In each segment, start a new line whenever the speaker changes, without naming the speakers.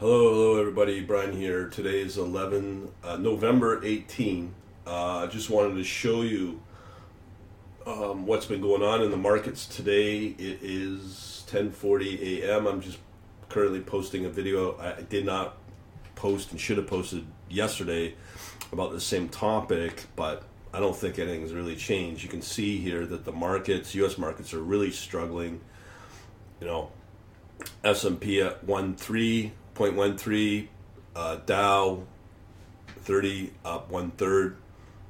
Hello, hello, everybody. Brian here. Today is 11 uh, November 18. Uh, I just wanted to show you um, what's been going on in the markets today. It is 10:40 a.m. I'm just currently posting a video. I did not post and should have posted yesterday about the same topic, but I don't think anything's really changed. You can see here that the markets, U.S. markets, are really struggling. You know, S&P at 13.13, uh, Dow 30 up one third,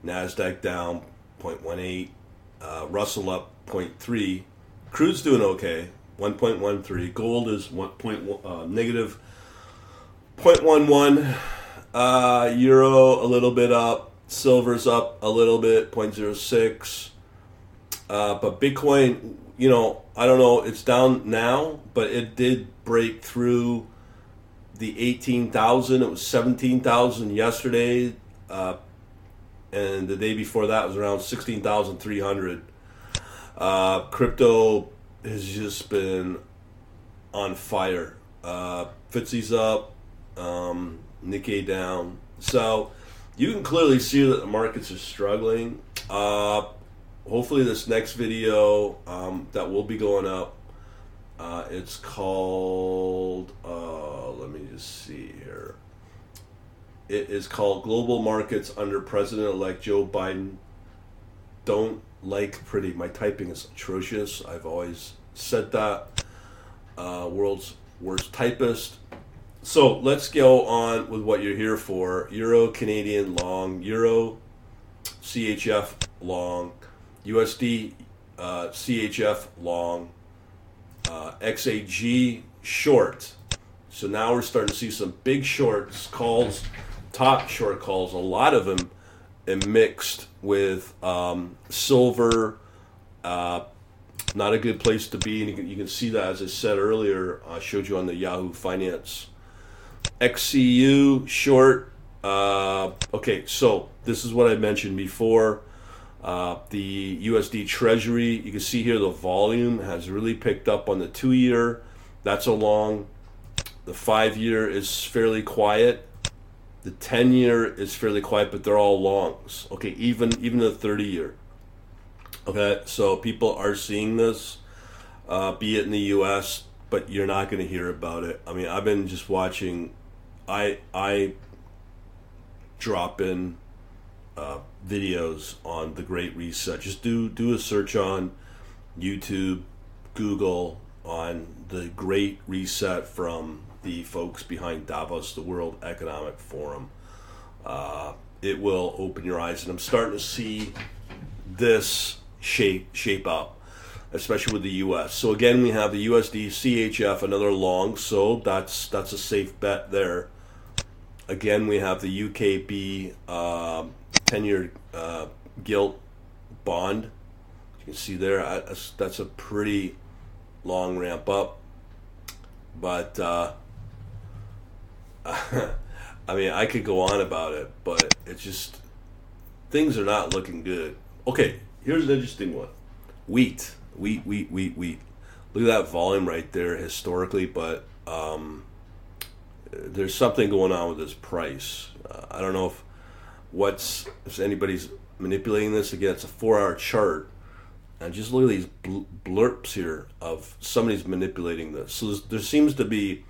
Nasdaq down 0.18, uh, Russell up 0.3, crude's doing okay, 1.13, gold is 1. Point, uh, negative 0.11, uh, euro a little bit up, silver's up a little bit 0.06, uh, but Bitcoin you know, I don't know, it's down now, but it did break through the 18,000. It was 17,000 yesterday. Uh, and the day before that was around 16,300. Uh, crypto has just been on fire. Uh, FTSE's up, um, Nikkei down. So you can clearly see that the markets are struggling. Uh, hopefully this next video um, that will be going up uh, it's called uh, let me just see here. It is called global markets under president-elect joe biden. Don't like pretty my typing is atrocious. I've always said that. Uh, world's worst typist. So let's go on with what you're here for. Euro canadian long euro chf long USD uh, CHF long, uh, XAG short. So now we're starting to see some big shorts calls, top short calls, a lot of them and mixed with um, silver. Uh, not a good place to be, and you can, you can see that as I said earlier. I showed you on the Yahoo Finance. XCU short. Uh, okay, so this is what I mentioned before. Uh, the USD Treasury, you can see here the volume has really picked up on the two year. That's a long. The five year is fairly quiet. The 10 year is fairly quiet, but they're all longs. Okay, even even the 30 year. Okay, so people are seeing this, uh, be it in the US, but you're not going to hear about it. I mean, I've been just watching. I I drop in uh, videos on the Great Reset. Just do do a search on YouTube, Google on the Great Reset from the folks behind Davos, the World Economic Forum. Uh, it will open your eyes, and I'm starting to see this shape shape up, especially with the U.S. So again, we have the USD CHF, another long, so that's that's a safe bet there. Again, we have the UKB. Um, 10 year uh, gilt bond. You can see there, that's, that's a pretty long ramp up. But, uh, I mean, I could go on about it, but it's just, things are not looking good. Okay, here's an interesting one wheat. Wheat, wheat, wheat, wheat. Look at that volume right there historically, but um, there's something going on with this price. Uh, I don't know if what's if anybody's manipulating this again it's a four hour chart. And just look at these blurps here of somebody's manipulating this. So there seems to be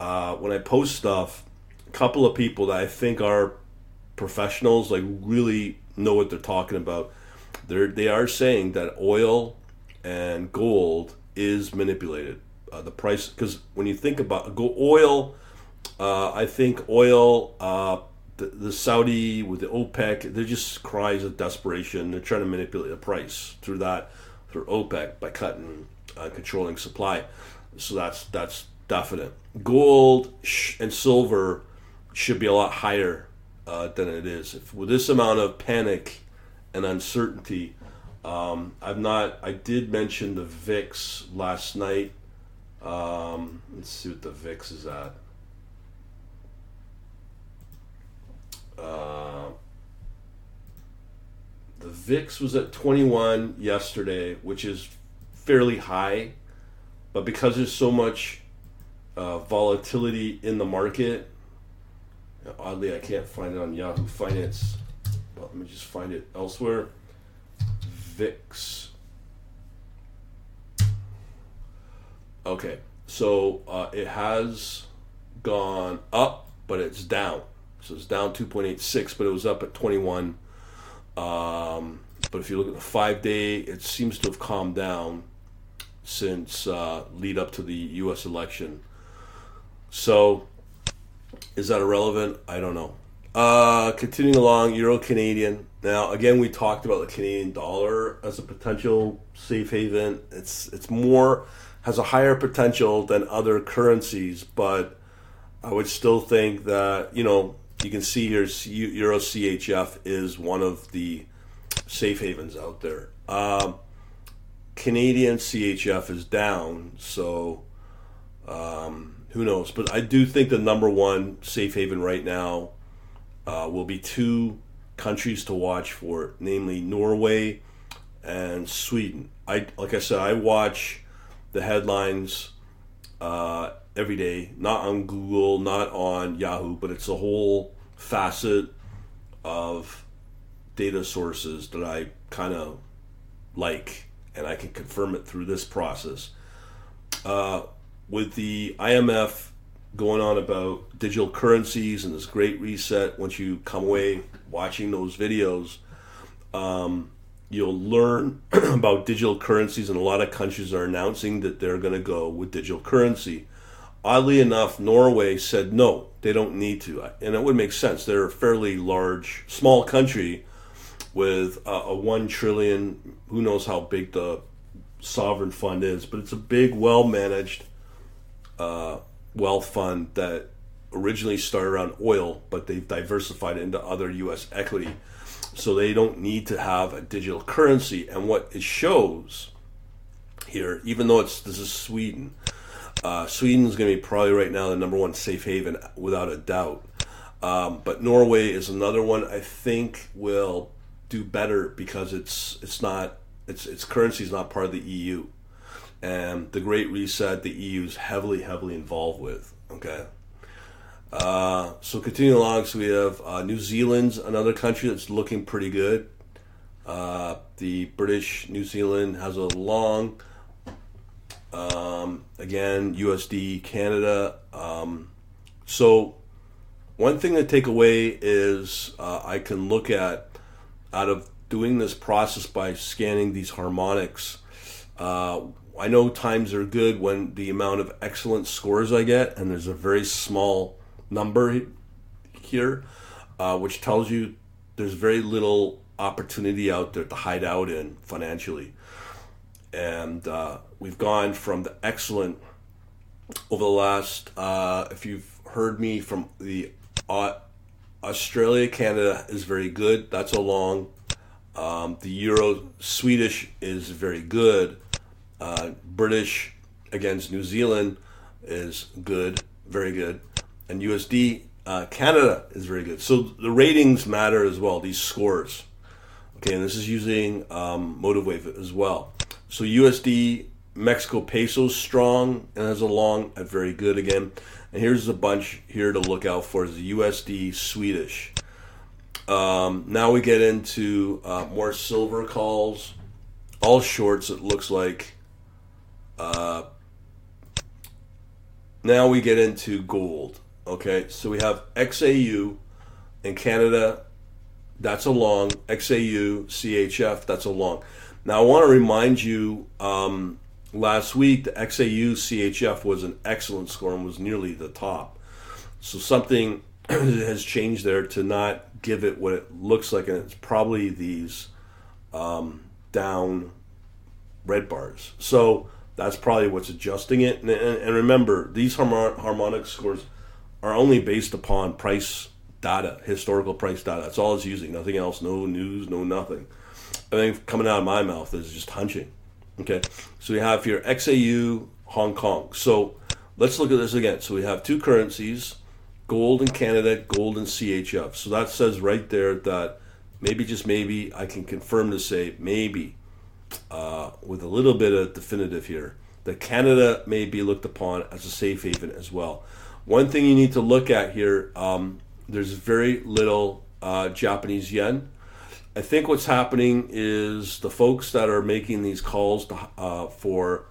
uh, when i post stuff a couple of people that i think are professionals like really know what they're talking about. They're they are saying that oil and gold is manipulated. Uh, the price because when you think about go oil uh, i think oil uh, the, the Saudi with the OPEC, they're just cries of desperation. They're trying to manipulate the price through that, through OPEC by cutting, uh, controlling supply. So that's that's definite. Gold and silver should be a lot higher uh, than it is. If, with this amount of panic and uncertainty, um, I've not. I did mention the VIX last night. Um, let's see what the VIX is at. Uh, the VIX was at 21 yesterday, which is fairly high, but because there's so much uh, volatility in the market. Oddly, I can't find it on Yahoo Finance, but let me just find it elsewhere. VIX. Okay, so uh, it has gone up, but it's down. So it's down 2.86, but it was up at 21. Um, but if you look at the five day, it seems to have calmed down since uh, lead up to the U.S. election. So is that irrelevant? I don't know. Uh, continuing along, Euro Canadian. Now, again, we talked about the Canadian dollar as a potential safe haven. It's it's more has a higher potential than other currencies, but I would still think that you know you can see here Euro CHF is one of the safe havens out there. Um, Canadian CHF is down, so um, who knows? But I do think the number one safe haven right now uh, will be two countries to watch for, namely Norway and Sweden. I like I said, I watch the headlines uh, every day, not on Google, not on Yahoo, but it's a whole facet of data sources that I kind of like, and I can confirm it through this process. Uh, with the IMF going on about digital currencies and this great reset, once you come away watching those videos, um, you'll learn about digital currencies, and a lot of countries are announcing that they're going to go with digital currency. Oddly enough, Norway said no, they don't need to, and it would make sense. They're a fairly large, small country with a, a one trillion. Who knows how big the sovereign fund is, but it's a big, well managed uh, wealth fund that originally started around oil, but they've diversified into other U.S. equity. So they don't need to have a digital currency. And what it shows here, even though it's this is Sweden, uh, Sweden's going to be probably right now the number one safe haven without a doubt. Um, but Norway is another one I think will do better because it's it's not its its currency is not part of the EU, and the Great Reset the EU is heavily heavily involved with. Okay. Uh, so continuing along, so we have uh, New Zealand's another country that's looking pretty good. Uh, the British New Zealand has a long, um, again USD Canada. Um, so one thing to take away is uh, I can look at out of doing this process by scanning these harmonics. Uh, I know times are good when the amount of excellent scores I get, and there's a very small number here, uh, which tells you there's very little opportunity out there to hide out in financially. And uh, we've gone from the excellent over the last, uh, if you've heard me from the uh, Australia, Canada is very good. That's a long. Um, the Euro Swedish is very good. Uh, British against New Zealand is good, very good. And USD uh, Canada is very good. So the ratings matter as well, these scores. Okay, and this is using um, MotiveWave as well. So USD Mexico pesos strong and has a long at very good again. And here's a bunch here to look out for is the USD Swedish. Um, now we get into uh, more silver calls, all shorts. It looks like. Uh, now we get into gold. Okay, so we have XAU in Canada. That's a long XAU CHF. That's a long. Now I want to remind you. Um, last week, the XAU CHF was an excellent score and was nearly the top. So something has changed there to not give it what it looks like, and it's probably these um, down red bars. So that's probably what's adjusting it. And, and remember, these harmonic scores are only based upon price data, historical price data. That's all it's using. Nothing else. No news. No nothing. Everything coming out of my mouth is just hunching. Okay, so we have here XAU Hong Kong. So let's look at this again. So we have two currencies, gold in Canada, gold in CHF. So that says right there that maybe just maybe I can confirm to say maybe uh, with a little bit of definitive here that Canada may be looked upon as a safe haven as well. One thing you need to look at here um, there's very little uh, Japanese yen. I think what's happening is the folks that are making these calls to, uh, for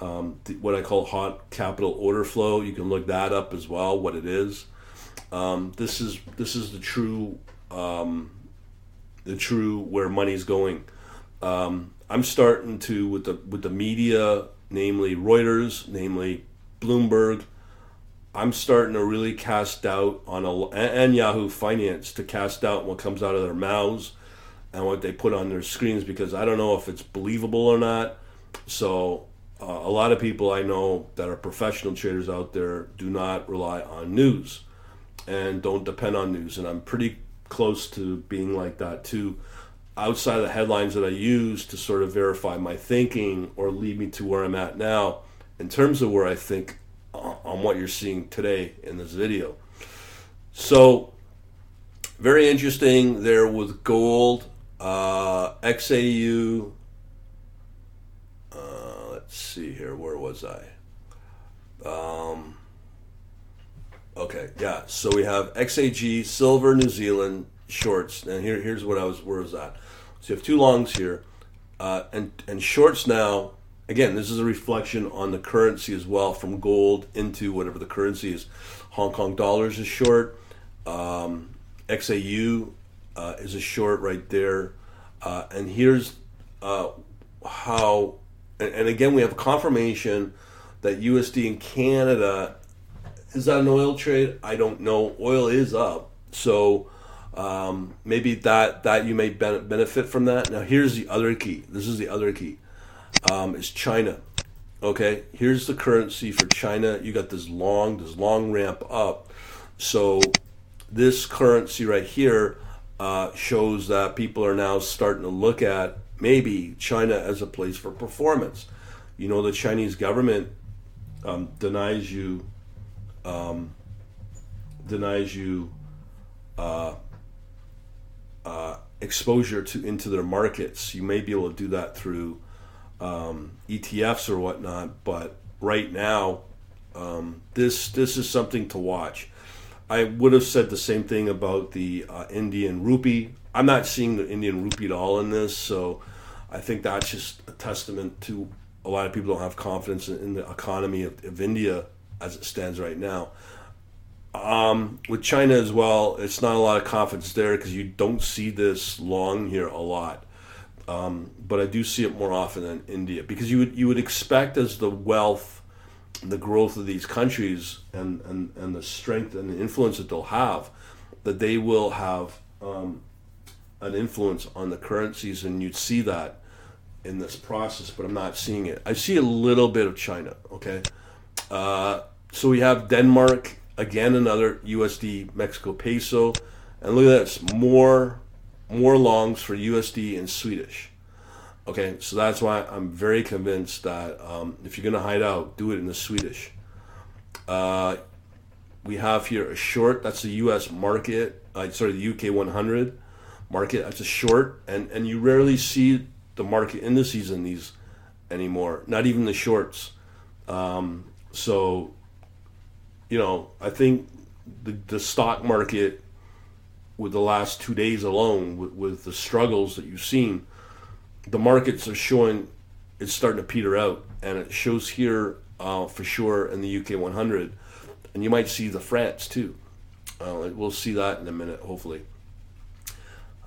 um, what I call hot capital order flow. You can look that up as well. What it is. Um, this is this is the true um, the true where money's going. Um, I'm starting to with the with the media, namely Reuters, namely Bloomberg. I'm starting to really cast doubt on a and Yahoo Finance to cast doubt what comes out of their mouths and what they put on their screens because I don't know if it's believable or not. So uh, a lot of people I know that are professional traders out there do not rely on news and don't depend on news. And I'm pretty close to being like that too. Outside of the headlines that I use to sort of verify my thinking or lead me to where I'm at now, in terms of where I think uh, on what you're seeing today in this video. So, very interesting there with gold, uh, XAU, let's see here. Where was I? Um, okay, yeah. So we have XAG, silver, New Zealand shorts, and here, here's what I was. Where was that? So you have two longs here, uh, and and shorts now. Again, this is a reflection on the currency as well, from gold into whatever the currency is. Hong Kong dollars is short. Um, XAU uh, is a short right there. Uh, and here's uh, how and, and again, we have confirmation that USD in Canada is that an oil trade? I don't know. Oil is up, so um, maybe that that you may benefit from that. Now, here's the other key. This is the other key. Um, is China. Okay, here's the currency for China. You got this long, this long ramp up. So this currency right here uh, shows that people are now starting to look at maybe China as a place for performance. You know, the Chinese government um, denies you um, denies you uh, uh, exposure to into their markets. You may be able to do that through um, ETFs or whatnot, but right now, um, this this is something to watch. I would have said the same thing about the uh, Indian rupee. I'm not seeing the Indian rupee at all in this, so I think that's just a testament to a lot of people don't have confidence in, in the economy of, of, India as it stands right now. Um, with China as well, it's not a lot of confidence there because you don't see this long here a lot. Um, but I do see it more often than India because you would you would expect as the wealth, the growth of these countries and, and, and the strength and the influence that they'll have, that they will have um, an influence on the currencies, and you'd see that in this process, but I'm not seeing it. I see a little bit of China. Okay, uh, so we have Denmark again, another USD Mexico peso, and look at this more more longs for USD and Swedish. Okay, so that's why I'm very convinced that um, if you're going to hide out, do it in the Swedish. Uh, we have here a short. That's the U.S. market. Uh, sorry, the UK 100 market. That's a short, and and you rarely see the market indices in these anymore. Not even the shorts. Um, so, you know, I think the the stock market with the last two days alone, with, with the struggles that you've seen, the markets are showing it's starting to peter out, and it shows here uh, for sure in the UK 100, and you might see the France too. Uh, we'll see that in a minute, hopefully.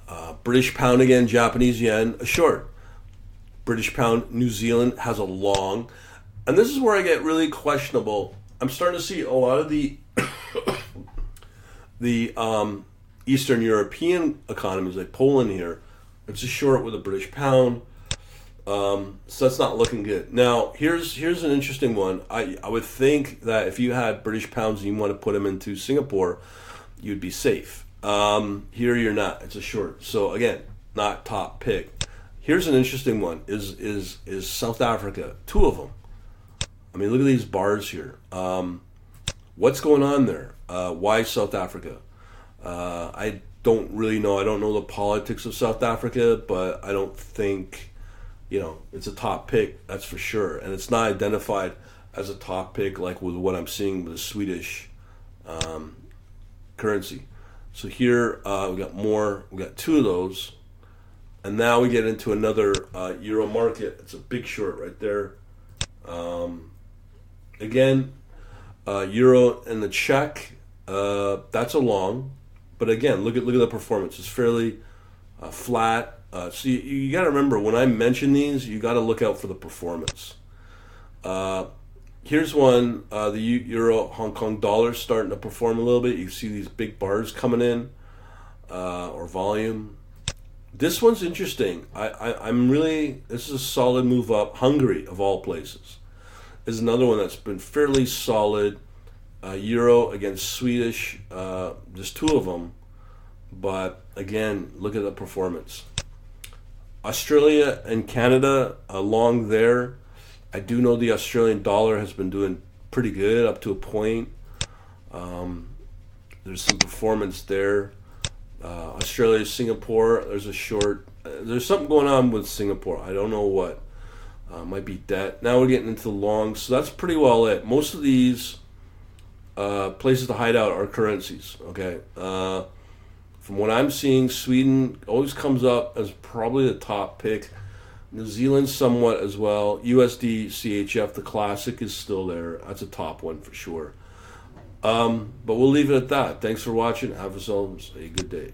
Uh, British pound again, Japanese yen, a short. British pound. New Zealand has a long. And this is where I get really questionable. I'm starting to see a lot of the the um, Eastern European economies, like Poland here, it's a short with a British pound. Um, so that's not looking good. Now, here's here's an interesting one. I, I would think that if you had British pounds and you want to put them into Singapore, you'd be safe. Um, here you're not. It's a short. So again, not top pick. Here's an interesting one: is is is South Africa? Two of them. I mean, look at these bars here. Um, what's going on there? Uh, why South Africa? Uh, I don't really know. I don't know the politics of South Africa, but I don't think, you know, it's a top pick, that's for sure. And it's not identified as a top pick like with what I'm seeing with the Swedish um, currency. So here uh, we got more, we got two of those. And now we get into another uh, euro market. It's a big short right there. Um, again, uh, euro and the Czech, uh, that's a long. But again, look at look at the performance. It's fairly uh, flat. Uh, so you, you got to remember when I mention these, you got to look out for the performance. Uh, here's one: uh, the Euro Hong Kong dollar starting to perform a little bit. You see these big bars coming in, uh, or volume. This one's interesting. I, I I'm really this is a solid move up. Hungary of all places is another one that's been fairly solid. Uh, Euro against Swedish, uh, just two of them. But again, look at the performance. Australia and Canada along there. I do know the Australian dollar has been doing pretty good up to a point. Um, there's some performance there. Uh, Australia, Singapore. There's a short. Uh, there's something going on with Singapore. I don't know what. Uh, might be debt. Now we're getting into the longs, so that's pretty well it. Most of these uh, places to hide out are currencies. Okay. Uh, from what I'm seeing, Sweden always comes up as probably the top pick. New Zealand somewhat as well. USD CHF, the classic, is still there. That's a top one for sure. Um, but we'll leave it at that. Thanks for watching. Have yourselves a good day.